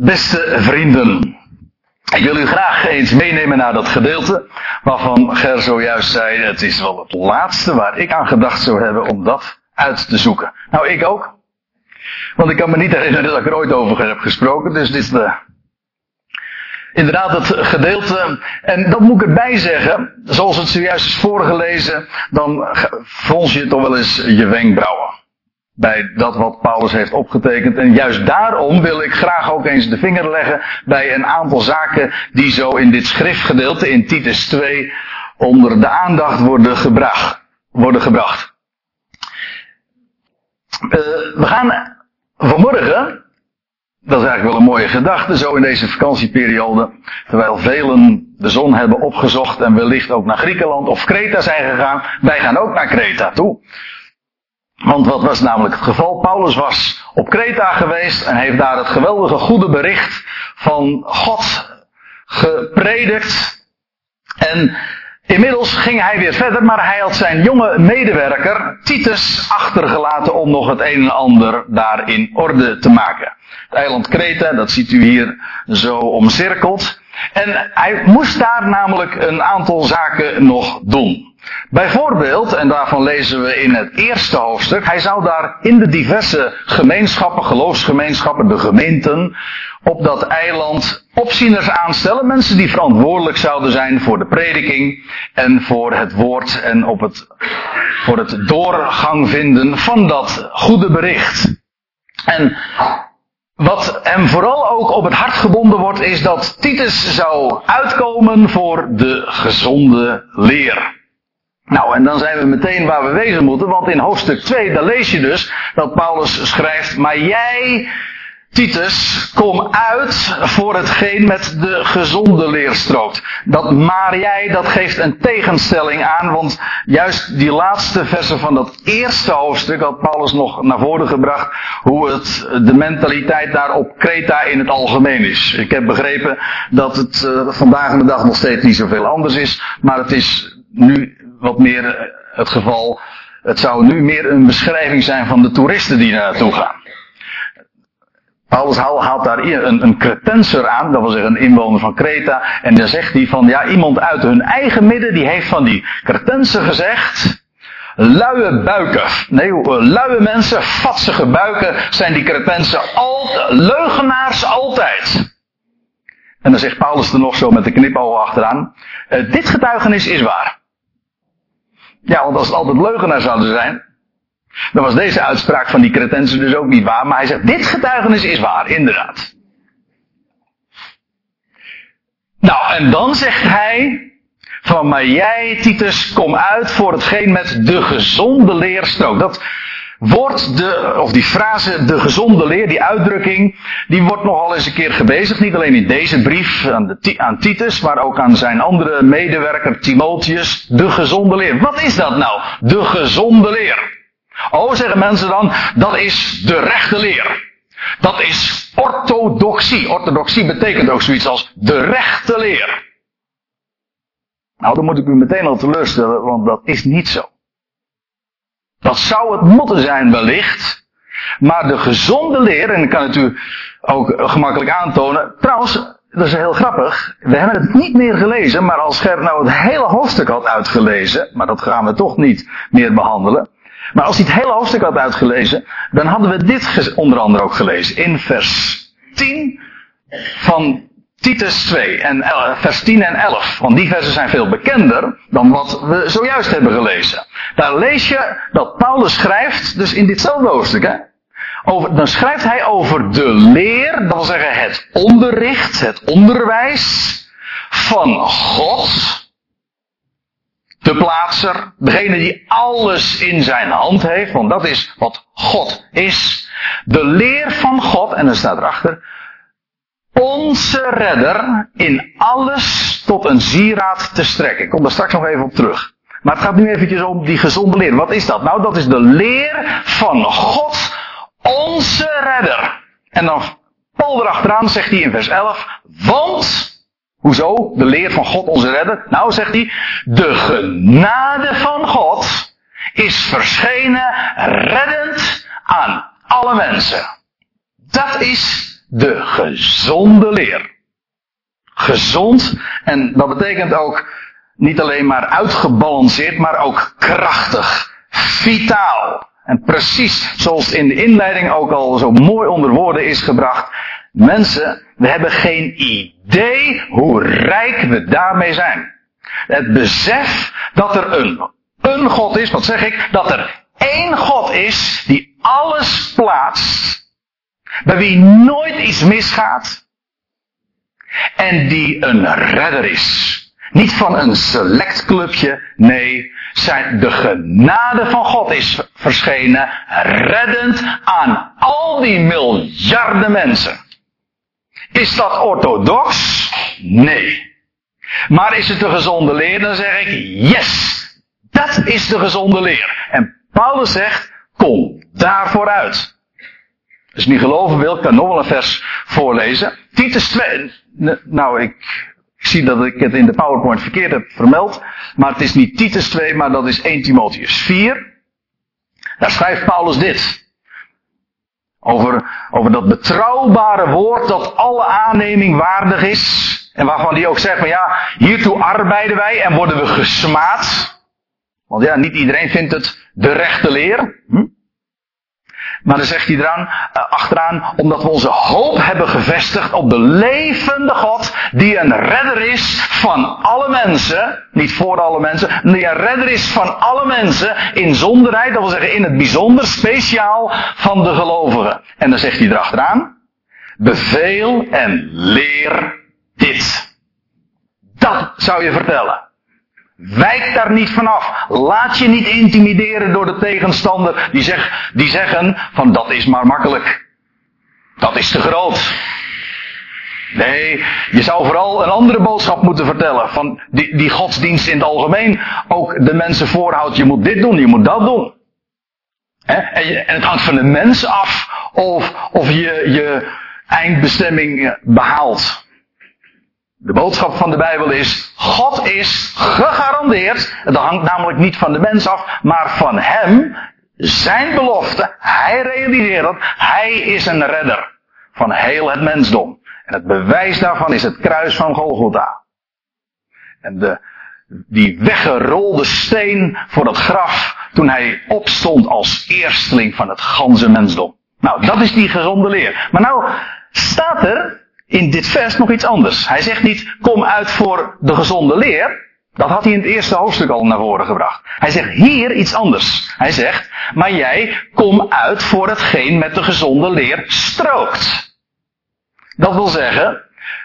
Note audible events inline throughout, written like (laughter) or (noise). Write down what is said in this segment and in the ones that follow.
Beste vrienden, ik wil u graag eens meenemen naar dat gedeelte waarvan Ger zojuist zei, het is wel het laatste waar ik aan gedacht zou hebben om dat uit te zoeken. Nou, ik ook. Want ik kan me niet herinneren dat ik er ooit over heb gesproken, dus dit is de, inderdaad het gedeelte. En dat moet ik erbij zeggen, zoals het zojuist is voorgelezen, dan frons je toch wel eens je wenkbrauwen bij dat wat Paulus heeft opgetekend. En juist daarom wil ik graag ook eens de vinger leggen bij een aantal zaken die zo in dit schriftgedeelte in Titus 2 onder de aandacht worden gebracht. Worden gebracht. Uh, we gaan vanmorgen, dat is eigenlijk wel een mooie gedachte, zo in deze vakantieperiode, terwijl velen de zon hebben opgezocht en wellicht ook naar Griekenland of Kreta zijn gegaan, wij gaan ook naar Kreta toe. Want wat was namelijk het geval? Paulus was op Kreta geweest en heeft daar het geweldige goede bericht van God gepredikt. En inmiddels ging hij weer verder, maar hij had zijn jonge medewerker Titus achtergelaten om nog het een en ander daar in orde te maken. Het eiland Kreta, dat ziet u hier zo omcirkeld. En hij moest daar namelijk een aantal zaken nog doen. Bijvoorbeeld, en daarvan lezen we in het eerste hoofdstuk, hij zou daar in de diverse gemeenschappen, geloofsgemeenschappen, de gemeenten, op dat eiland opzieners aanstellen. Mensen die verantwoordelijk zouden zijn voor de prediking en voor het woord en op het, voor het doorgang vinden van dat goede bericht. En wat hem vooral ook op het hart gebonden wordt, is dat Titus zou uitkomen voor de gezonde leer. Nou, en dan zijn we meteen waar we wezen moeten, want in hoofdstuk 2, daar lees je dus dat Paulus schrijft, maar jij, Titus, kom uit voor hetgeen met de gezonde leer strookt. Dat maar jij, dat geeft een tegenstelling aan, want juist die laatste versen van dat eerste hoofdstuk had Paulus nog naar voren gebracht hoe het de mentaliteit daar op Kreta in het algemeen is. Ik heb begrepen dat het uh, vandaag de dag nog steeds niet zoveel anders is, maar het is nu wat meer eh, het geval. Het zou nu meer een beschrijving zijn van de toeristen die naartoe gaan. Paulus haalt daar een, een cretenser aan, dat wil zeggen een inwoner van Kreta. En dan zegt hij van, ja, iemand uit hun eigen midden, die heeft van die cretenser gezegd, luie buiken. Nee, luie mensen, vatsige buiken zijn die cretensen altijd, leugenaars altijd. En dan zegt Paulus er nog zo met de knipoog achteraan, uh, dit getuigenis is waar. Ja, want als het altijd leugenaar zouden zijn, dan was deze uitspraak van die cretensen dus ook niet waar. Maar hij zegt, dit getuigenis is waar, inderdaad. Nou, en dan zegt hij, van maar jij, Titus, kom uit voor hetgeen met de gezonde leerstrook. Dat, wordt de, of die frase, de gezonde leer, die uitdrukking, die wordt nogal eens een keer gebezigd. Niet alleen in deze brief aan, de, aan Titus, maar ook aan zijn andere medewerker Timotheus. De gezonde leer. Wat is dat nou? De gezonde leer. Oh, zeggen mensen dan, dat is de rechte leer. Dat is orthodoxie. Orthodoxie betekent ook zoiets als de rechte leer. Nou, dan moet ik u meteen al teleurstellen, want dat is niet zo. Dat zou het moeten zijn wellicht. Maar de gezonde leer, en ik kan het u ook gemakkelijk aantonen. Trouwens, dat is heel grappig. We hebben het niet meer gelezen, maar als Gert nou het hele hoofdstuk had uitgelezen, maar dat gaan we toch niet meer behandelen. Maar als hij het hele hoofdstuk had uitgelezen, dan hadden we dit onder andere ook gelezen. In vers 10 van Titus 2 en vers 10 en 11. Want die versen zijn veel bekender dan wat we zojuist hebben gelezen. Daar lees je dat Paulus schrijft, dus in ditzelfde hoofdstuk, hè, over, dan schrijft hij over de leer, dat wil zeggen het onderricht, het onderwijs van God. De plaatser, degene die alles in zijn hand heeft, want dat is wat God is. De leer van God, en dan staat erachter, onze redder in alles tot een sieraad te strekken. Ik kom daar straks nog even op terug. Maar het gaat nu eventjes om die gezonde leer. Wat is dat? Nou, dat is de leer van God, onze redder. En dan Paul erachteraan zegt hij in vers 11, want, hoezo? De leer van God, onze redder. Nou, zegt hij, de genade van God is verschenen reddend aan alle mensen. Dat is de gezonde leer. Gezond, en dat betekent ook niet alleen maar uitgebalanceerd, maar ook krachtig, vitaal. En precies zoals in de inleiding ook al zo mooi onder woorden is gebracht. Mensen, we hebben geen idee hoe rijk we daarmee zijn. Het besef dat er een, een God is, wat zeg ik? Dat er één God is die alles plaatst. Bij wie nooit iets misgaat. En die een redder is. Niet van een select clubje, nee, zijn de genade van God is verschenen, reddend aan al die miljarden mensen. Is dat orthodox? Nee. Maar is het de gezonde leer? Dan zeg ik, yes, dat is de gezonde leer. En Paulus zegt, kom daarvoor uit. Je niet geloven wil, kan nog wel een vers voorlezen. Titus 2, nou ik ik zie dat ik het in de PowerPoint verkeerd heb vermeld. Maar het is niet Titus 2, maar dat is 1 Timotheus 4. Daar schrijft Paulus dit. Over, over dat betrouwbare woord dat alle aanneming waardig is. En waarvan hij ook zegt van ja, hiertoe arbeiden wij en worden we gesmaad. Want ja, niet iedereen vindt het de rechte leer. Hm? Maar dan zegt hij eraan, uh, achteraan, omdat we onze hoop hebben gevestigd op de levende God, die een redder is van alle mensen, niet voor alle mensen, die een redder is van alle mensen in zonderheid, dat wil zeggen in het bijzonder, speciaal van de gelovigen. En dan zegt hij erachteraan, beveel en leer dit. Dat zou je vertellen. Wijk daar niet vanaf. Laat je niet intimideren door de tegenstander die, zeg, die zeggen van dat is maar makkelijk. Dat is te groot. Nee, je zou vooral een andere boodschap moeten vertellen. Van die, die godsdienst in het algemeen ook de mensen voorhoudt. Je moet dit doen, je moet dat doen. En, en het hangt van de mens af of, of je je eindbestemming behaalt. De boodschap van de Bijbel is, God is gegarandeerd, het hangt namelijk niet van de mens af, maar van Hem, zijn belofte, Hij realiseert het, Hij is een redder van heel het mensdom. En het bewijs daarvan is het kruis van Golgotha. En de, die weggerolde steen voor het graf toen hij opstond als eersteling van het ganse mensdom. Nou, dat is die gezonde leer. Maar nou staat er in dit vers nog iets anders. Hij zegt niet, kom uit voor de gezonde leer. Dat had hij in het eerste hoofdstuk al naar voren gebracht. Hij zegt hier iets anders. Hij zegt, maar jij kom uit voor hetgeen met de gezonde leer strookt. Dat wil zeggen,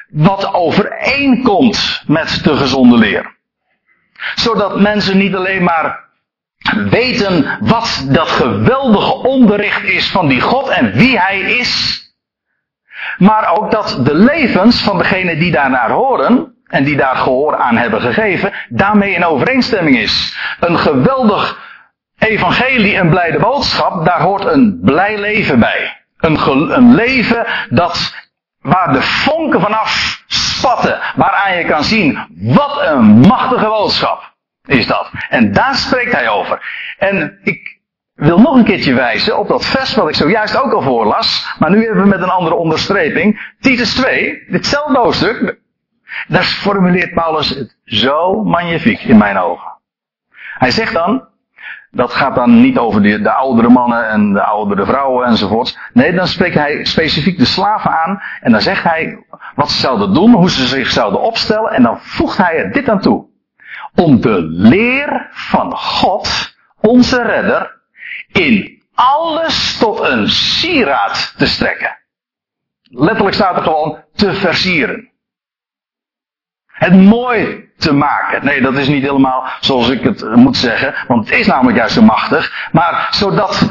wat overeenkomt met de gezonde leer. Zodat mensen niet alleen maar weten wat dat geweldige onderricht is van die God en wie hij is. Maar ook dat de levens van degenen die daarnaar horen en die daar gehoor aan hebben gegeven, daarmee in overeenstemming is. Een geweldig evangelie, een blijde boodschap, daar hoort een blij leven bij. Een, een leven dat, waar de vonken vanaf spatten, waaraan je kan zien, wat een machtige boodschap is dat. En daar spreekt hij over. En ik, wil nog een keertje wijzen op dat vers wat ik zojuist ook al voorlas, maar nu hebben we met een andere onderstreping. Titus 2, ditzelfde hoofdstuk, daar formuleert Paulus het zo magnifiek in mijn ogen. Hij zegt dan, dat gaat dan niet over de, de oudere mannen en de oudere vrouwen enzovoort. Nee, dan spreekt hij specifiek de slaven aan en dan zegt hij wat ze zouden doen, hoe ze zich zouden opstellen en dan voegt hij er dit aan toe. Om de leer van God, onze redder, in alles tot een sieraad te strekken. Letterlijk staat er gewoon te versieren. Het mooi te maken. Nee, dat is niet helemaal zoals ik het moet zeggen, want het is namelijk juist zo machtig. Maar zodat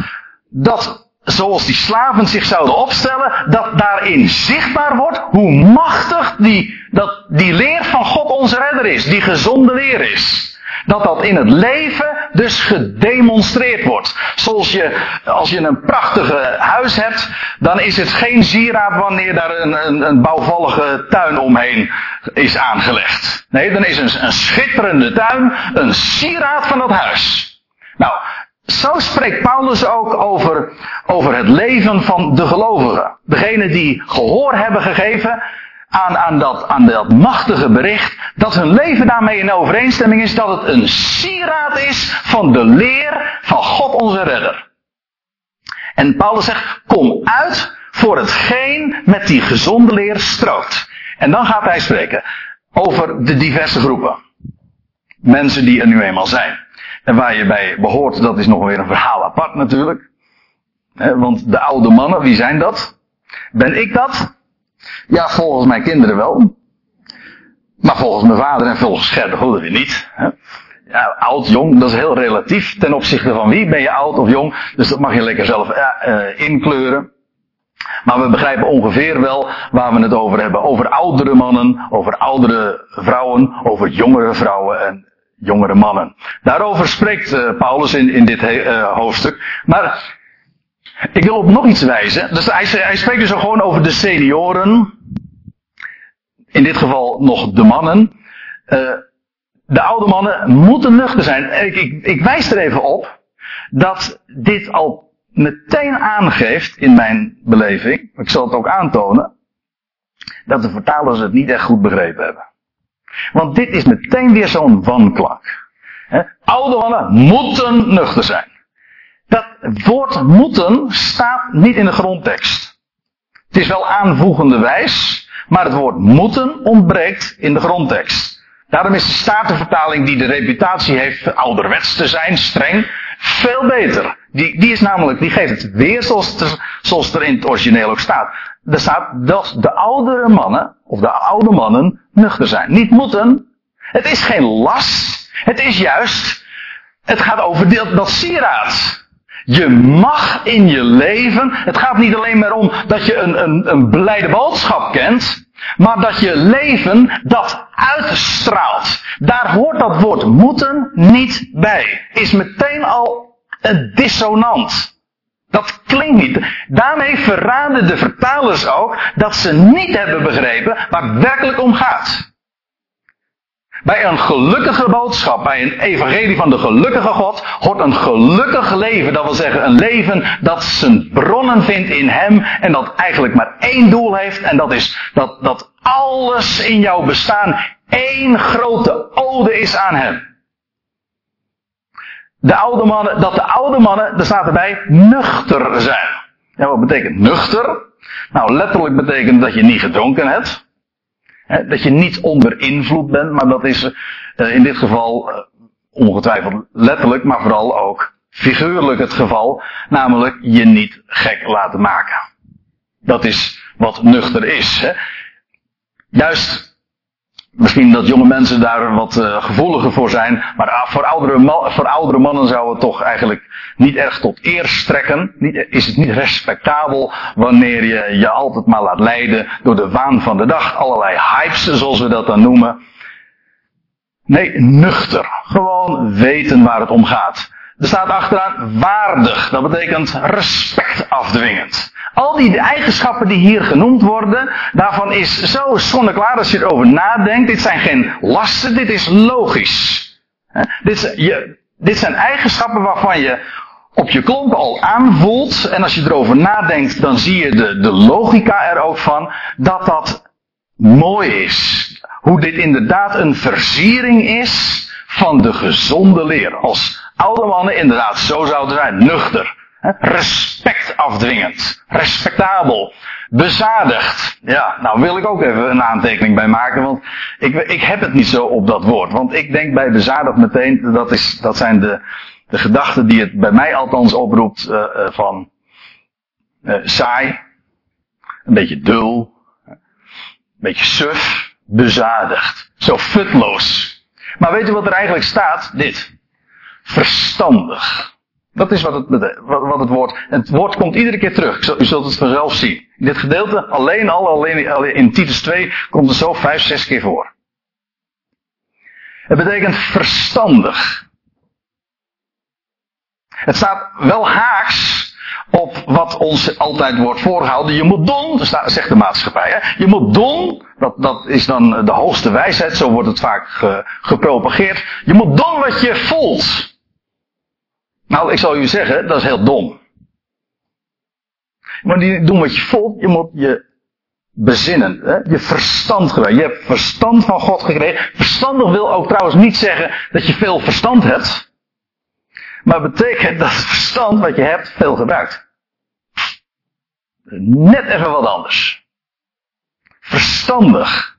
dat, zoals die slaven zich zouden opstellen, dat daarin zichtbaar wordt hoe machtig die, dat die leer van God onze redder is, die gezonde leer is. Dat dat in het leven dus gedemonstreerd wordt. Zoals je, als je een prachtige huis hebt, dan is het geen sieraad wanneer daar een, een, een bouwvallige tuin omheen is aangelegd. Nee, dan is een, een schitterende tuin een sieraad van dat huis. Nou, zo spreekt Paulus ook over, over het leven van de gelovigen. Degenen die gehoor hebben gegeven aan, aan, dat, aan dat machtige bericht, dat hun leven daarmee in overeenstemming is, dat het een sieraad is van de leer van God onze redder. En Paulus zegt, kom uit voor hetgeen met die gezonde leer strookt. En dan gaat hij spreken over de diverse groepen. Mensen die er nu eenmaal zijn. En waar je bij behoort, dat is nog weer een verhaal apart natuurlijk. want de oude mannen, wie zijn dat? Ben ik dat? Ja, volgens mijn kinderen wel. Maar volgens mijn vader en volgens Gert Goede niet. Ja, oud, jong, dat is heel relatief. Ten opzichte van wie ben je oud of jong. Dus dat mag je lekker zelf uh, inkleuren. Maar we begrijpen ongeveer wel waar we het over hebben. Over oudere mannen, over oudere vrouwen, over jongere vrouwen en jongere mannen. Daarover spreekt uh, Paulus in, in dit hoofdstuk. Maar ik wil op nog iets wijzen. Dus hij, hij spreekt dus gewoon over de senioren. In dit geval nog de mannen. Uh, de oude mannen moeten nuchter zijn. Ik, ik, ik wijs er even op dat dit al meteen aangeeft in mijn beleving, ik zal het ook aantonen, dat de vertalers het niet echt goed begrepen hebben. Want dit is meteen weer zo'n wanklank. Oude mannen moeten nuchter zijn. Dat woord moeten staat niet in de grondtekst. Het is wel aanvoegende wijs, maar het woord moeten ontbreekt in de grondtekst. Daarom is de Statenvertaling die de reputatie heeft ouderwets te zijn, streng, veel beter. Die, die is namelijk, die geeft het weer zoals, zoals er in het origineel ook staat. Er staat dat de oudere mannen, of de oude mannen, nuchter zijn. Niet moeten. Het is geen last. Het is juist, het gaat over dat sieraad. Je mag in je leven, het gaat niet alleen maar om dat je een, een, een blijde boodschap kent, maar dat je leven dat uitstraalt. Daar hoort dat woord moeten niet bij. Is meteen al een dissonant. Dat klinkt niet. Daarmee verraden de vertalers ook dat ze niet hebben begrepen waar het werkelijk om gaat. Bij een gelukkige boodschap, bij een evangelie van de gelukkige God, hoort een gelukkig leven. Dat wil zeggen een leven dat zijn bronnen vindt in Hem en dat eigenlijk maar één doel heeft. En dat is dat, dat alles in jouw bestaan één grote ode is aan Hem. De oude mannen, dat de oude mannen, er staat erbij, nuchter zijn. Ja, wat betekent nuchter? Nou, letterlijk betekent dat je niet gedronken hebt dat je niet onder invloed bent, maar dat is uh, in dit geval uh, ongetwijfeld letterlijk, maar vooral ook figuurlijk het geval. Namelijk je niet gek laten maken. Dat is wat nuchter is. Juist Misschien dat jonge mensen daar wat uh, gevoeliger voor zijn. Maar uh, voor, oudere voor oudere mannen zou het toch eigenlijk niet erg tot eer strekken. Is het niet respectabel wanneer je je altijd maar laat leiden door de waan van de dag. Allerlei hypes, zoals we dat dan noemen. Nee, nuchter. Gewoon weten waar het om gaat. Er staat achteraan waardig. Dat betekent respect afdwingend. Al die eigenschappen die hier genoemd worden, daarvan is zo zonneklaar als je erover nadenkt. Dit zijn geen lasten, dit is logisch. Dit, je, dit zijn eigenschappen waarvan je op je klompen al aanvoelt. En als je erover nadenkt, dan zie je de, de logica er ook van dat dat mooi is. Hoe dit inderdaad een versiering is van de gezonde leer. Als oude mannen inderdaad zo zouden zijn, nuchter. Respect afdwingend. Respectabel. Bezadigd. Ja, nou wil ik ook even een aantekening bij maken, want ik, ik heb het niet zo op dat woord. Want ik denk bij bezadigd meteen, dat, is, dat zijn de, de gedachten die het bij mij althans oproept uh, uh, van uh, saai, een beetje dul, een beetje suf, bezadigd. Zo futloos. Maar weet u wat er eigenlijk staat? Dit. Verstandig. Dat is wat het, wat het woord. Het woord komt iedere keer terug. U zult het vanzelf zien. In dit gedeelte, alleen al, alleen in Titus 2, komt het zo vijf, zes keer voor. Het betekent verstandig. Het staat wel haaks op wat ons altijd wordt voorgehouden. Je moet doen, zegt de maatschappij. Hè? Je moet doen, dat, dat is dan de hoogste wijsheid, zo wordt het vaak gepropageerd. Je moet doen wat je voelt. Nou, ik zal u zeggen, dat is heel dom. Maar niet doen wat je voelt, je moet je bezinnen. Hè? Je verstand gebruiken. Je hebt verstand van God gekregen. Verstandig wil ook trouwens niet zeggen dat je veel verstand hebt. Maar betekent dat het verstand wat je hebt veel gebruikt. Net even wat anders. Verstandig.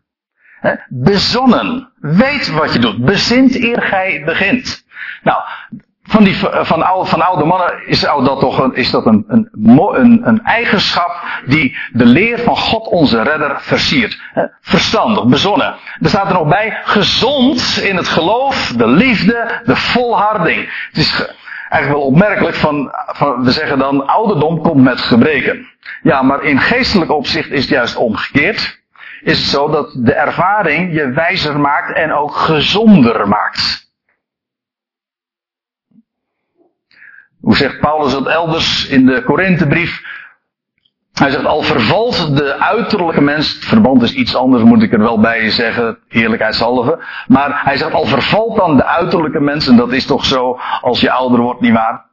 Hè? Bezonnen. Weet wat je doet. Bezint eer gij begint. Nou, van, die, van, oude, van oude mannen is dat toch een, is dat een, een, een, eigenschap die de leer van God onze redder versiert. Verstandig, bezonnen. Er staat er nog bij, gezond in het geloof, de liefde, de volharding. Het is eigenlijk wel opmerkelijk van, van, we zeggen dan, ouderdom komt met gebreken. Ja, maar in geestelijk opzicht is het juist omgekeerd. Is het zo dat de ervaring je wijzer maakt en ook gezonder maakt. Hoe zegt Paulus dat elders in de Korinthebrief? Hij zegt, al vervalt de uiterlijke mens, het verband is iets anders, moet ik er wel bij zeggen, eerlijkheidshalve. Maar hij zegt, al vervalt dan de uiterlijke mens, en dat is toch zo als je ouder wordt, nietwaar?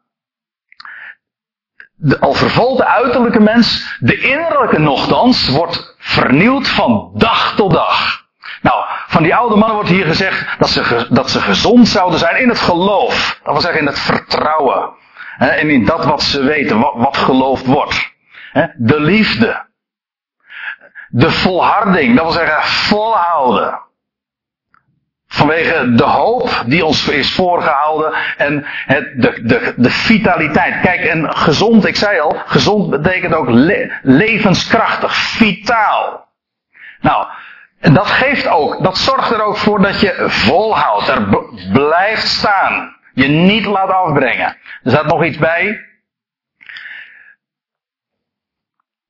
De, al vervalt de uiterlijke mens, de innerlijke nogthans wordt vernieuwd van dag tot dag. Nou, van die oude mannen wordt hier gezegd dat ze, dat ze gezond zouden zijn in het geloof. Dat wil zeggen in het vertrouwen. En in dat wat ze weten, wat, geloofd wordt. De liefde. De volharding, dat wil zeggen volhouden. Vanwege de hoop die ons is voorgehouden en het, de, de, de vitaliteit. Kijk, en gezond, ik zei al, gezond betekent ook levenskrachtig, vitaal. Nou, dat geeft ook, dat zorgt er ook voor dat je volhoudt, er blijft staan. Je niet laat afbrengen. Er staat nog iets bij.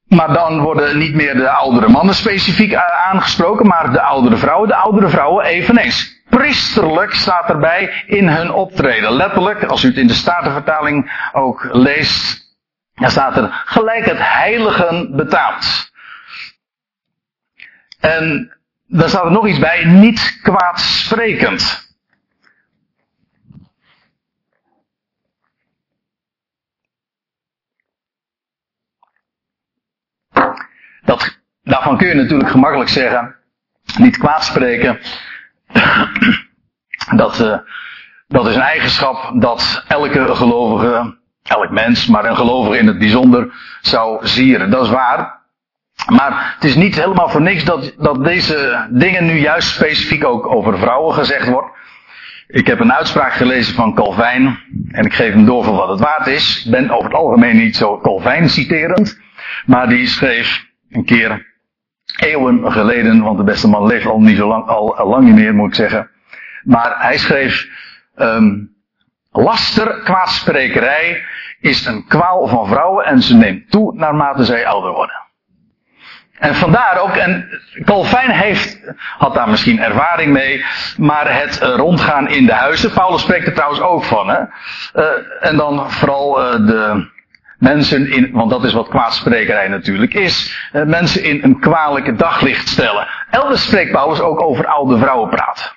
Maar dan worden niet meer de oudere mannen specifiek eh, aangesproken, maar de oudere vrouwen. De oudere vrouwen eveneens. Priesterlijk staat erbij in hun optreden. Letterlijk, als u het in de Statenvertaling ook leest, dan staat er gelijk het heiligen betaamt. En dan staat er nog iets bij, niet kwaadsprekend. Dat, daarvan kun je natuurlijk gemakkelijk zeggen, niet kwaad spreken. (clears throat) Dat, uh, dat is een eigenschap dat elke gelovige, elk mens, maar een gelovige in het bijzonder, zou zieren. Dat is waar. Maar het is niet helemaal voor niks dat, dat deze dingen nu juist specifiek ook over vrouwen gezegd wordt. Ik heb een uitspraak gelezen van Calvijn en ik geef hem door voor wat het waard is. Ik ben over het algemeen niet zo Calvijn citerend, maar die schreef een keer eeuwen geleden, want de beste man leeft al niet zo lang, al, al lang niet meer, moet ik zeggen. Maar hij schreef, um, laster, kwaadsprekerij is een kwaal van vrouwen en ze neemt toe naarmate zij ouder worden. En vandaar ook, en Calvijn heeft, had daar misschien ervaring mee, maar het rondgaan in de huizen. Paulus spreekt er trouwens ook van, hè. Uh, en dan vooral de, mensen in, want dat is wat kwaadsprekerij natuurlijk is, eh, mensen in een kwalijke daglicht stellen. Elders spreekt Paulus ook over oude vrouwen praten.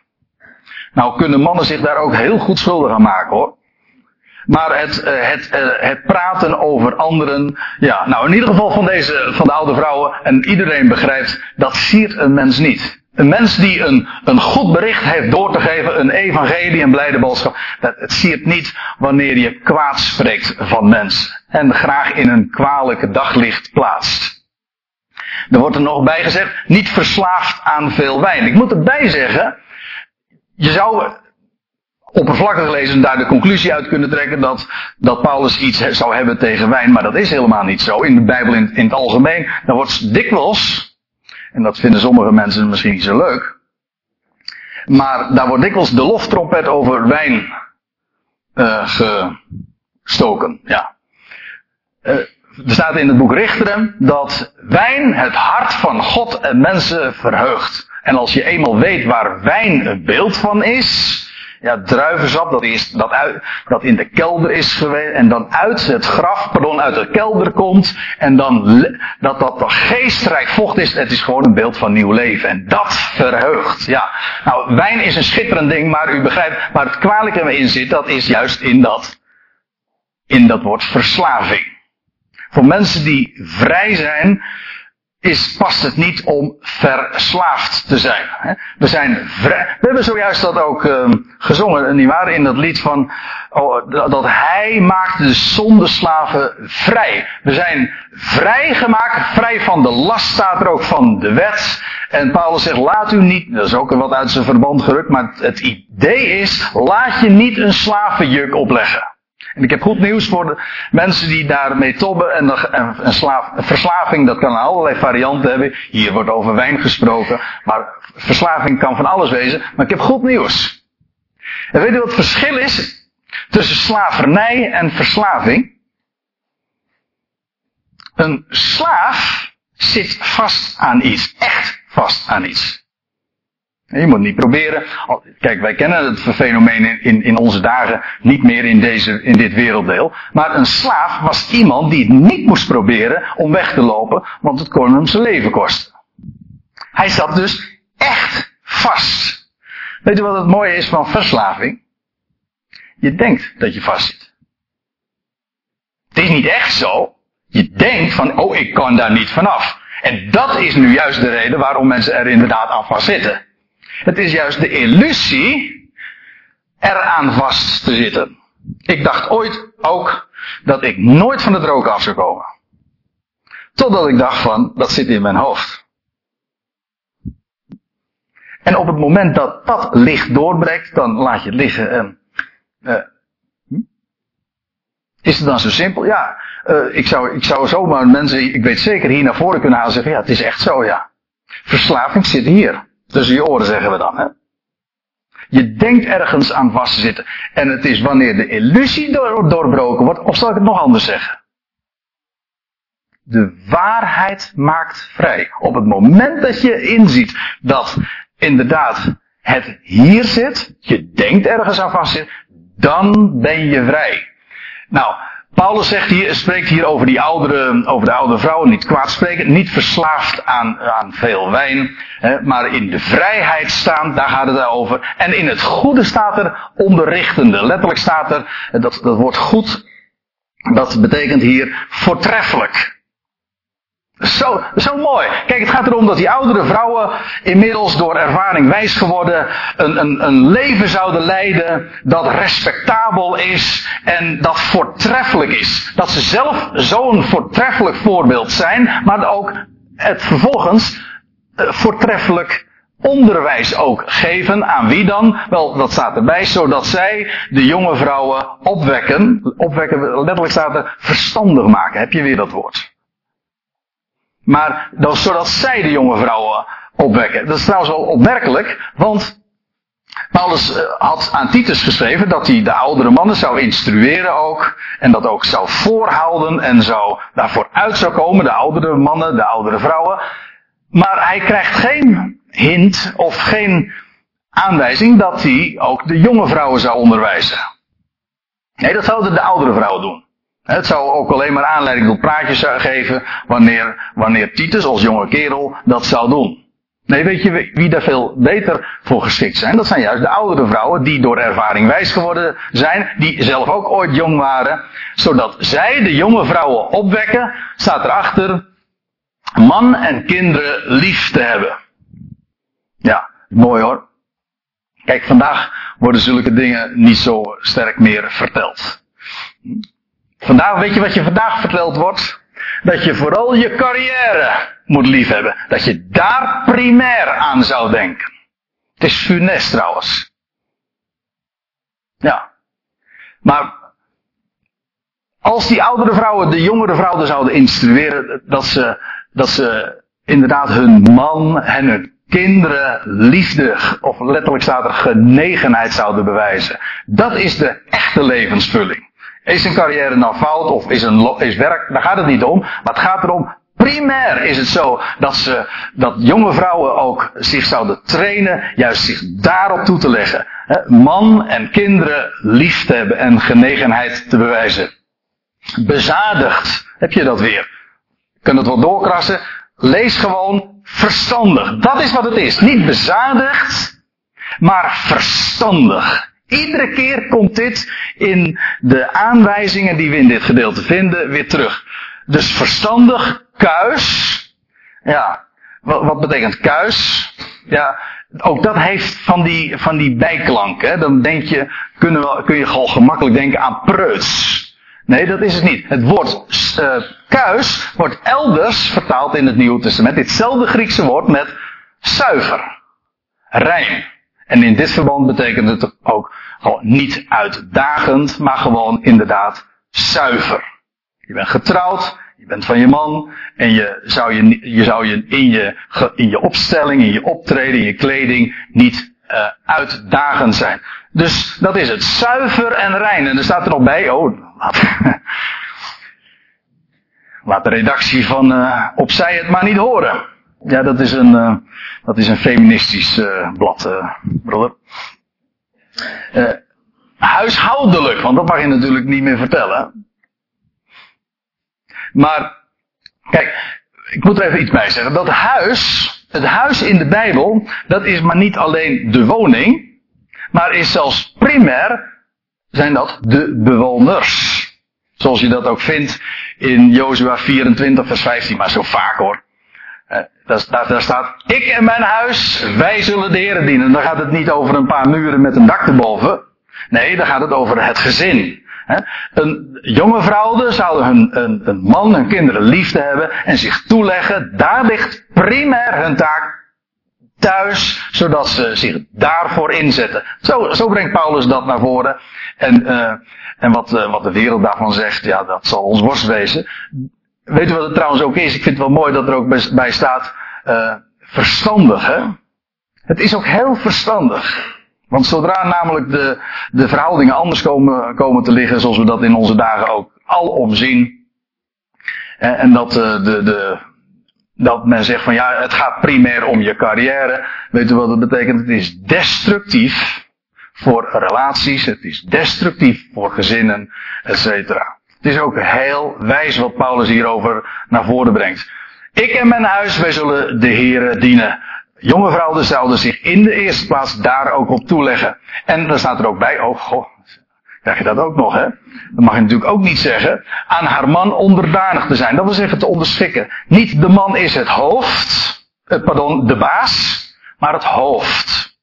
Nou kunnen mannen zich daar ook heel goed schuldig aan maken hoor. Maar het, eh, het, eh, het praten over anderen, ja, nou in ieder geval van deze, van de oude vrouwen, en iedereen begrijpt, dat siert een mens niet. Een mens die een, een goed bericht heeft door te geven, een evangelie, een blijde boodschap, dat, het siert niet wanneer je kwaad spreekt van mensen. En graag in een kwalijke daglicht plaatst. Er wordt er nog bij gezegd, niet verslaafd aan veel wijn. Ik moet erbij zeggen, je zou oppervlakkig lezen daar de conclusie uit kunnen trekken dat, dat Paulus iets zou hebben tegen wijn, maar dat is helemaal niet zo. In de Bijbel in, in het algemeen, dan wordt dikwijls en dat vinden sommige mensen misschien niet zo leuk. Maar daar wordt dikwijls de loftrompet over wijn uh, gestoken. Ja. Uh, er staat in het boek Richteren dat wijn het hart van God en mensen verheugt. En als je eenmaal weet waar wijn een beeld van is, ja, druivensap, dat, is, dat, uit, dat in de kelder is geweest en dan uit het graf, pardon, uit de kelder komt en dan dat dat geestrijk vocht is, het is gewoon een beeld van nieuw leven en dat verheugt. Ja, nou, wijn is een schitterend ding, maar u begrijpt, waar het kwalijke in zit, dat is juist in dat in dat woord verslaving. Voor mensen die vrij zijn, is, past het niet om verslaafd te zijn. We zijn vrij. We hebben zojuist dat ook uh, gezongen, nietwaar, in dat lied van oh, dat hij maakt de zondeslaven vrij. We zijn vrijgemaakt, vrij van de last staat er ook van de wet. En Paulus zegt, laat u niet, dat is ook wat uit zijn verband gerukt, maar het idee is, laat je niet een slavenjuk opleggen. En ik heb goed nieuws voor de mensen die daarmee tobben. En verslaving, dat kan allerlei varianten hebben. Hier wordt over wijn gesproken. Maar verslaving kan van alles wezen. Maar ik heb goed nieuws. En weet u wat het verschil is tussen slavernij en verslaving? Een slaaf zit vast aan iets. Echt vast aan iets. Je moet niet proberen. Kijk, wij kennen het fenomeen in, in onze dagen niet meer in, deze, in dit werelddeel. Maar een slaaf was iemand die het niet moest proberen om weg te lopen, want het kon hem zijn leven kosten. Hij zat dus echt vast. Weet je wat het mooie is van verslaving? Je denkt dat je vast zit. Het is niet echt zo. Je denkt van, oh, ik kan daar niet vanaf. En dat is nu juist de reden waarom mensen er inderdaad aan vast zitten. Het is juist de illusie eraan vast te zitten. Ik dacht ooit ook dat ik nooit van het roken af zou komen. Totdat ik dacht van, dat zit in mijn hoofd. En op het moment dat dat licht doorbreekt, dan laat je het liggen en... Uh, is het dan zo simpel? Ja, uh, ik, zou, ik zou zomaar mensen, ik weet zeker, hier naar voren kunnen halen en zeggen, ja, het is echt zo, ja. Verslaving zit hier. Tussen je oren zeggen we dan. Hè? Je denkt ergens aan vast te zitten. En het is wanneer de illusie door, doorbroken wordt, of zal ik het nog anders zeggen? De waarheid maakt vrij. Op het moment dat je inziet dat inderdaad het hier zit, je denkt ergens aan vast zit, dan ben je vrij. Nou, Paulus zegt hier, spreekt hier over die oudere, over de oude vrouwen, niet kwaad spreken, niet verslaafd aan, aan veel wijn, hè, maar in de vrijheid staan, daar gaat het over. En in het goede staat er onderrichtende. Letterlijk staat er, dat, dat woord goed, dat betekent hier voortreffelijk. Zo, zo mooi. Kijk, het gaat erom dat die oudere vrouwen inmiddels door ervaring wijs geworden een, een, een leven zouden leiden dat respectabel is en dat voortreffelijk is. Dat ze zelf zo'n voortreffelijk voorbeeld zijn, maar ook het vervolgens uh, voortreffelijk onderwijs ook geven. Aan wie dan? Wel, dat staat erbij, zodat zij de jonge vrouwen opwekken. Opwekken, letterlijk staat er verstandig maken. Heb je weer dat woord? Maar dan, zodat zij de jonge vrouwen opwekken. Dat is trouwens wel opmerkelijk, want Paulus eh, had aan Titus geschreven dat hij de oudere mannen zou instrueren ook. En dat ook zou voorhouden en zou daarvoor uit zou komen, de oudere mannen, de oudere vrouwen. Maar hij krijgt geen hint of geen aanwijzing dat hij ook de jonge vrouwen zou onderwijzen. Nee, dat zouden de oudere vrouwen doen. Het zou ook alleen maar aanleiding tot praatjes geven wanneer, wanneer Titus als jonge kerel dat zou doen. Nee, weet je wie daar veel beter voor geschikt zijn? Dat zijn juist de oudere vrouwen die door ervaring wijs geworden zijn, die zelf ook ooit jong waren, zodat zij de jonge vrouwen opwekken, staat erachter, man en kinderen lief te hebben. Ja, mooi hoor. Kijk, vandaag worden zulke dingen niet zo sterk meer verteld. Vandaag, weet je wat je vandaag verteld wordt? Dat je vooral je carrière moet liefhebben. Dat je daar primair aan zou denken. Het is funest trouwens. Ja. Maar als die oudere vrouwen de jongere vrouwen zouden instrueren dat ze, dat ze inderdaad hun man en hun kinderen liefde, of letterlijk staat er genegenheid zouden bewijzen. Dat is de echte levensvulling. Is een carrière nou fout of is, een, is werk? Daar gaat het niet om. Maar het gaat erom, primair is het zo dat, ze, dat jonge vrouwen ook zich zouden trainen, juist zich daarop toe te leggen. Man en kinderen lief te hebben en genegenheid te bewijzen. Bezadigd, heb je dat weer. Je kunt het wel doorkrassen. Lees gewoon verstandig. Dat is wat het is. Niet bezadigd, maar verstandig. Iedere keer komt dit in de aanwijzingen die we in dit gedeelte vinden weer terug. Dus verstandig, kuis. Ja, wat, betekent kuis? Ja, ook dat heeft van die, van die bijklank. Dan denk je, we, kun je al gemakkelijk denken aan preuts. Nee, dat is het niet. Het woord uh, kuis wordt elders vertaald in het Nieuwe Testament. Ditzelfde Griekse woord met zuiver. Rein. En in dit verband betekent het ook gewoon niet uitdagend, maar gewoon inderdaad zuiver. Je bent getrouwd, je bent van je man en je zou je, je, zou je, in, je in je opstelling, in je optreden, in je kleding niet uh, uitdagend zijn. Dus dat is het. Zuiver en rein. En er staat er nog bij, oh, laat, (laughs) de redactie van uh, Opzij het maar niet horen. Ja, dat is een, uh, dat is een feministisch blad, broeder. huishoudelijk, want dat mag je natuurlijk niet meer vertellen. Maar, kijk, ik moet er even iets bij zeggen. Dat huis, het huis in de Bijbel, dat is maar niet alleen de woning, maar is zelfs primair, zijn dat de bewoners. Zoals je dat ook vindt in Jozua 24 vers 15, maar zo vaak hoor. Eh, daar, daar, staat, ik en mijn huis, wij zullen de Heer dienen. Dan gaat het niet over een paar muren met een dak erboven. Nee, dan gaat het over het gezin. Een jonge vrouwen zouden hun, een, een man, hun kinderen liefde hebben en zich toeleggen. Daar ligt primair hun taak thuis, zodat ze zich daarvoor inzetten. Zo, zo brengt Paulus dat naar voren. En, uh, en wat, uh, wat de wereld daarvan zegt, ja, dat zal ons worst wezen. Weet u wat het trouwens ook is? Ik vind het wel mooi dat er ook bij staat, uh, verstandig, hè? Het is ook heel verstandig. Want zodra namelijk de, de verhoudingen anders komen, komen te liggen, zoals we dat in onze dagen ook alom zien, en dat, de, de, dat men zegt van ja, het gaat primair om je carrière. Weet u wat dat betekent? Het is destructief voor relaties, het is destructief voor gezinnen, et cetera. Het is ook heel wijs wat Paulus hierover naar voren brengt. Ik en mijn huis, wij zullen de Here dienen. Jonge vrouwen zouden zich in de eerste plaats daar ook op toeleggen. En dan staat er ook bij, oh goh, krijg je dat ook nog, hè? Dat mag je natuurlijk ook niet zeggen. Aan haar man onderdanig te zijn. Dat wil zeggen te onderschikken. Niet de man is het hoofd, eh, pardon, de baas, maar het hoofd.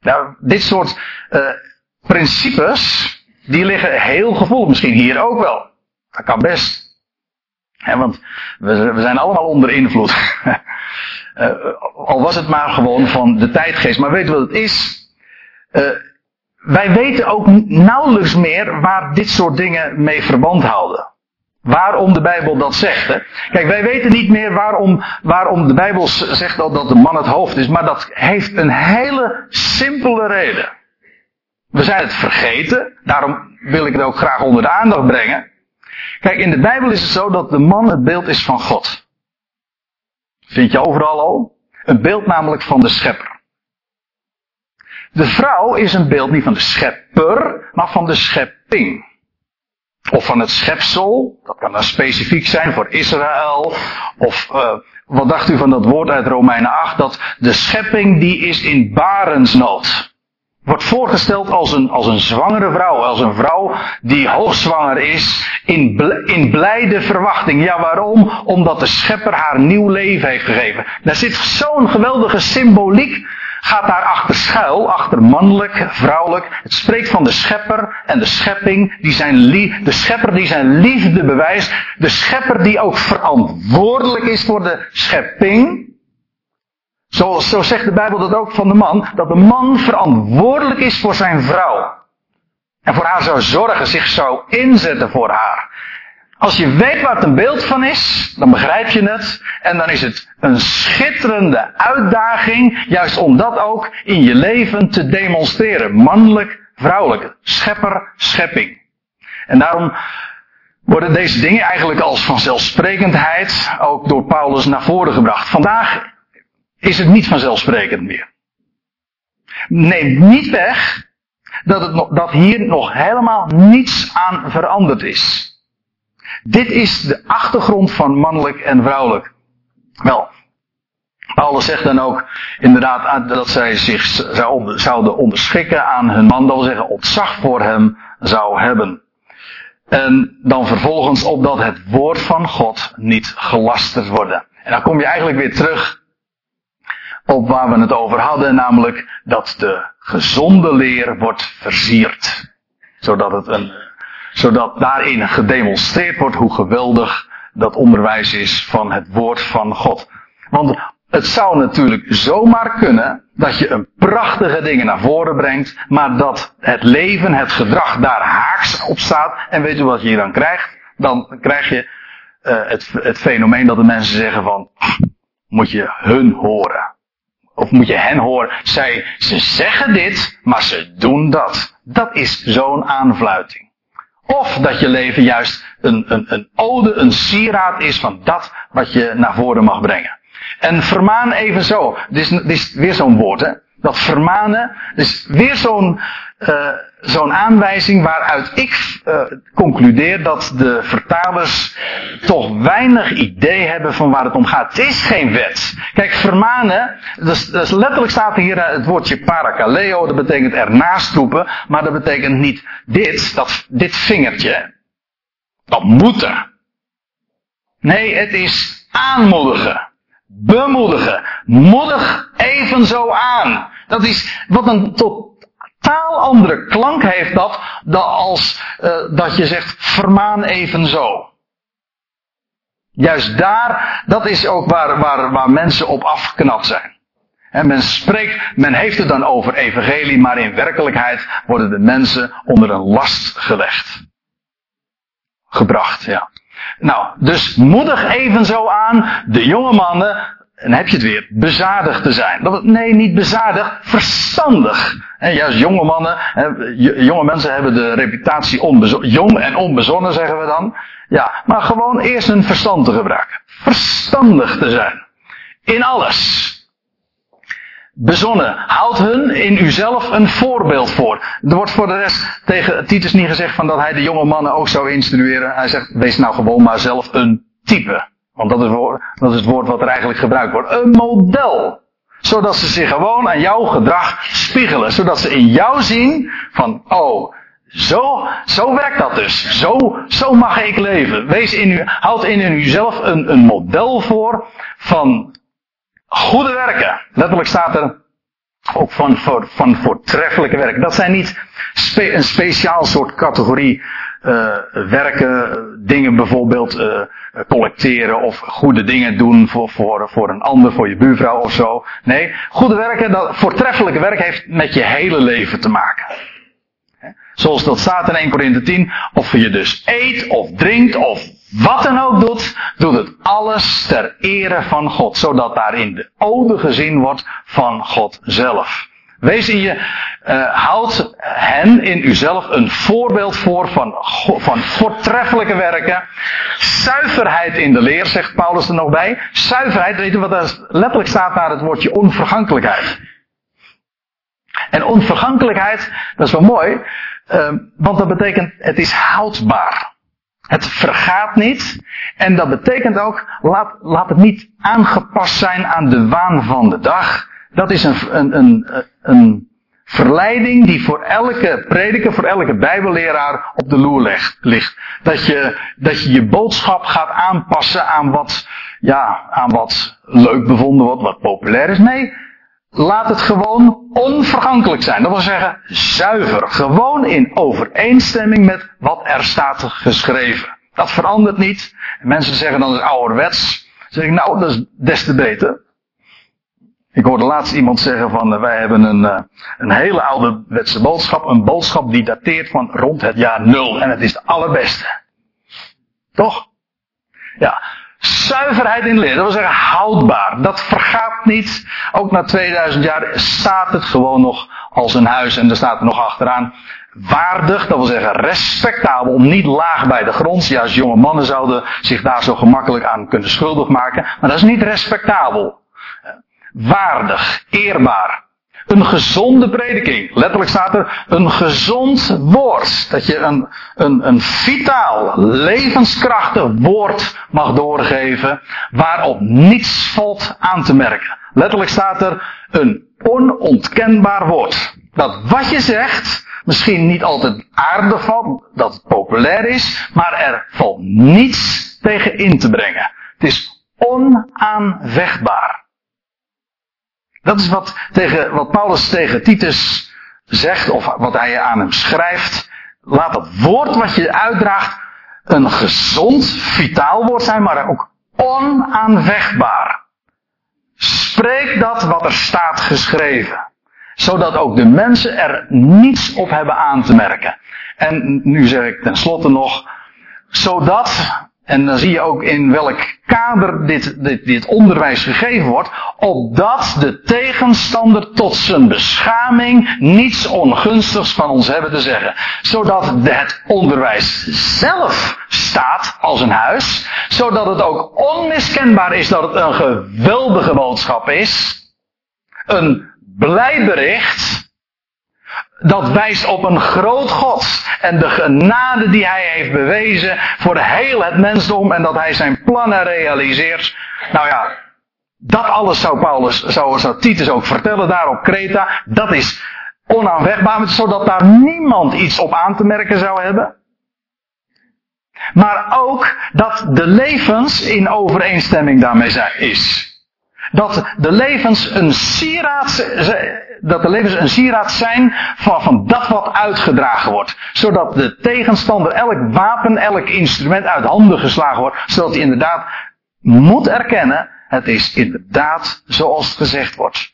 Nou, dit soort uh, principes, die liggen heel gevoelig. Misschien hier ook wel. Dat kan best. He, want we, we zijn allemaal onder invloed. Uh, (laughs) al was het maar gewoon van de tijdgeest. Maar weet wat het is? Uh, wij weten ook nauwelijks meer waar dit soort dingen mee verband houden. Waarom de Bijbel dat zegt. Hè? Kijk, wij weten niet meer waarom, waarom de Bijbel zegt dat, dat de man het hoofd is. Maar dat heeft een hele simpele reden. We zijn het vergeten. Daarom wil ik het ook graag onder de aandacht brengen. Kijk, in de Bijbel is het zo dat de man het beeld is van God. Vind je overal al? Een beeld namelijk van de schepper. De vrouw is een beeld niet van de schepper, maar van de schepping. Of van het schepsel, dat kan dan specifiek zijn voor Israël. Of uh, wat dacht u van dat woord uit Romeinen 8, dat de schepping die is in barensnood wordt voorgesteld als een, als een zwangere vrouw, als een vrouw die hoogzwanger is, in, in blijde verwachting. Ja, waarom? Omdat de schepper haar nieuw leven heeft gegeven. Daar zit zo'n geweldige symboliek, gaat daar achter schuil, achter mannelijk, vrouwelijk. Het spreekt van de schepper en de schepping, die zijn de schepper die zijn liefde bewijst, de schepper die ook verantwoordelijk is voor de schepping. Zo, zegt de Bijbel dat ook van de man, dat de man verantwoordelijk is voor zijn vrouw. En voor haar zou zorgen, zich zou inzetten voor haar. Als je weet waar het een beeld van is, dan begrijp je het. En dan is het een schitterende uitdaging, juist om dat ook in je leven te demonstreren. Mannelijk, vrouwelijk, schepper, schepping. En daarom worden deze dingen eigenlijk als vanzelfsprekendheid ook door Paulus naar voren gebracht. Vandaag is het niet vanzelfsprekend meer. Neemt niet weg dat, het, dat hier nog helemaal niets aan veranderd is. Dit is de achtergrond van mannelijk en vrouwelijk. Wel, Paulus zegt dan ook inderdaad dat zij zich zouden onderschikken aan hun man, dat wil zeggen ontzag voor hem zou hebben. En dan vervolgens opdat het woord van God niet gelasterd worden. En dan kom je eigenlijk weer terug op waar we het over hadden, namelijk dat de gezonde leer wordt versierd. Zodat, het een, zodat daarin gedemonstreerd wordt hoe geweldig dat onderwijs is van het woord van God. Want het zou natuurlijk zomaar kunnen dat je een prachtige dingen naar voren brengt, maar dat het leven, het gedrag daar haaks op staat. En weet u wat je hier dan krijgt? Dan krijg je uh, het, het fenomeen dat de mensen zeggen van, moet je hun horen. Of moet je hen horen? Zij, ze zeggen dit, maar ze doen dat. Dat is zo'n aanfluiting. Of dat je leven juist een, een, een ode, een sieraad is van dat wat je naar voren mag brengen. En vermaan evenzo. Dit is, dit is weer zo'n woord, hè. Dat vermanen is weer zo'n uh, zo'n aanwijzing waaruit ik uh, concludeer dat de vertalers toch weinig idee hebben van waar het om gaat. Het is geen wet. Kijk, vermanen, dus, dus letterlijk staat hier uh, het woordje parakaleo, dat betekent ernaast roepen, maar dat betekent niet dit, dat, dit vingertje. Dat moeten. Nee, het is aanmoedigen. Bemoedigen. Moedig evenzo aan. Dat is wat een totaal andere klank heeft dat, dan als uh, dat je zegt vermaan evenzo. Juist daar, dat is ook waar, waar, waar mensen op afgeknapt zijn. En men spreekt, men heeft het dan over evangelie, maar in werkelijkheid worden de mensen onder een last gelegd. Gebracht, ja. Nou, dus moedig evenzo aan de jonge mannen, en heb je het weer, bezadigd te zijn. Nee, niet bezadigd, verstandig. Juist jonge mannen, jonge mensen hebben de reputatie jong en onbezonnen, zeggen we dan. Ja, maar gewoon eerst hun verstand te gebruiken. Verstandig te zijn. In alles bezonnen. Houd hun in uzelf een voorbeeld voor. Er wordt voor de rest tegen Titus niet gezegd van dat hij de jonge mannen ook zou instrueren. Hij zegt, wees nou gewoon maar zelf een type. Want dat is, dat is het woord wat er eigenlijk gebruikt wordt. Een model. Zodat ze zich gewoon aan jouw gedrag spiegelen. Zodat ze in jou zien van, oh, zo, zo werkt dat dus. Zo, zo mag ik leven. Wees in u, houd in uzelf een, een model voor van Goede werken. Letterlijk staat er ook van, van, van voortreffelijke werken. Dat zijn niet een speciaal soort categorie uh, werken, dingen bijvoorbeeld uh, collecteren of goede dingen doen voor, voor, voor een ander, voor je buurvrouw of zo. Nee, goede werken, dat voortreffelijke werk heeft met je hele leven te maken. Zoals dat staat in 1 Corinthië 10, of je dus eet of drinkt of wat dan ook doet, doet het alles ter ere van God, zodat daarin de ode gezien wordt van God zelf. Wees in je, uh, houd hen in uzelf een voorbeeld voor van, van voortreffelijke werken. Zuiverheid in de leer, zegt Paulus er nog bij. Zuiverheid, weet je wat er letterlijk staat naar het woordje onvergankelijkheid. En onvergankelijkheid, dat is wel mooi, uh, want dat betekent het is houdbaar. Het vergaat niet. En dat betekent ook, laat, laat het niet aangepast zijn aan de waan van de dag. Dat is een, een, een, een verleiding die voor elke prediker, voor elke bijbelleraar op de loer ligt. Dat je, dat je je boodschap gaat aanpassen aan wat, ja, aan wat leuk bevonden wordt, wat populair is. Nee, laat het gewoon onvergankelijk zijn. Dat wil zeggen, zuiver. Gewoon in overeenstemming met wat er staat geschreven. Dat verandert niet. En mensen zeggen dan is ouderwets. Dan zeg ik, nou, dat is des te beter. Ik hoorde laatst iemand zeggen van, uh, wij hebben een, uh, een hele ouderwetse boodschap. Een boodschap die dateert van rond het jaar nul. En het is de allerbeste. Toch? Ja. Zuiverheid in leer, dat wil zeggen houdbaar. Dat vergaat niet. Ook na 2000 jaar staat het gewoon nog als een huis en er staat er nog achteraan. Waardig, dat wil zeggen respectabel, niet laag bij de grond. Juist jonge mannen zouden zich daar zo gemakkelijk aan kunnen schuldig maken. Maar dat is niet respectabel. Waardig, eerbaar. Een gezonde prediking. Letterlijk staat er een gezond woord. Dat je een, een, een vitaal, levenskrachtig woord mag doorgeven. Waarop niets valt aan te merken. Letterlijk staat er een onontkenbaar woord. Dat wat je zegt, misschien niet altijd aardig valt, dat het populair is, maar er valt niets tegen in te brengen. Het is onaanvechtbaar. Dat is wat, tegen, wat Paulus tegen Titus zegt, of wat hij aan hem schrijft. Laat het woord wat je uitdraagt een gezond, vitaal woord zijn, maar ook onaanvechtbaar. Spreek dat wat er staat geschreven. Zodat ook de mensen er niets op hebben aan te merken. En nu zeg ik tenslotte nog, zodat en dan zie je ook in welk kader dit, dit, dit onderwijs gegeven wordt. Opdat de tegenstander tot zijn beschaming niets ongunstigs van ons hebben te zeggen. Zodat het onderwijs zelf staat als een huis. Zodat het ook onmiskenbaar is dat het een geweldige boodschap is. Een blij bericht dat wijst op een groot God en de genade die hij heeft bewezen voor heel het mensdom en dat hij zijn plannen realiseert. Nou ja, dat alles zou Paulus, zou, Titus ook vertellen daar op Kreta. Dat is onaanwegbaar, zodat daar niemand iets op aan te merken zou hebben. Maar ook dat de levens in overeenstemming daarmee zijn, is. Dat de levens een sieraad, dat de levens een sieraad zijn van, van dat wat uitgedragen wordt. Zodat de tegenstander elk wapen, elk instrument uit handen geslagen wordt. Zodat hij inderdaad moet erkennen, het is inderdaad zoals het gezegd wordt.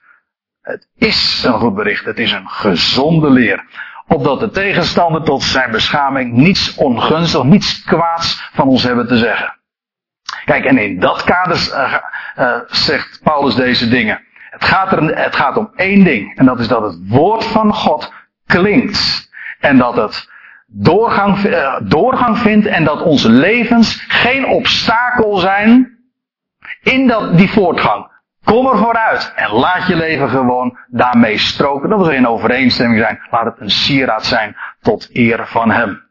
Het is een goed bericht, het is een gezonde leer. Opdat de tegenstander tot zijn beschaming niets ongunstig, niets kwaads van ons hebben te zeggen. Kijk, en in dat kader uh, uh, zegt Paulus deze dingen. Het gaat, er, het gaat om één ding. En dat is dat het woord van God klinkt. En dat het doorgang, uh, doorgang vindt. En dat onze levens geen obstakel zijn in dat, die voortgang. Kom er vooruit en laat je leven gewoon daarmee stroken. Dat we in overeenstemming zijn. Laat het een sieraad zijn tot eer van Hem.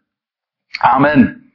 Amen.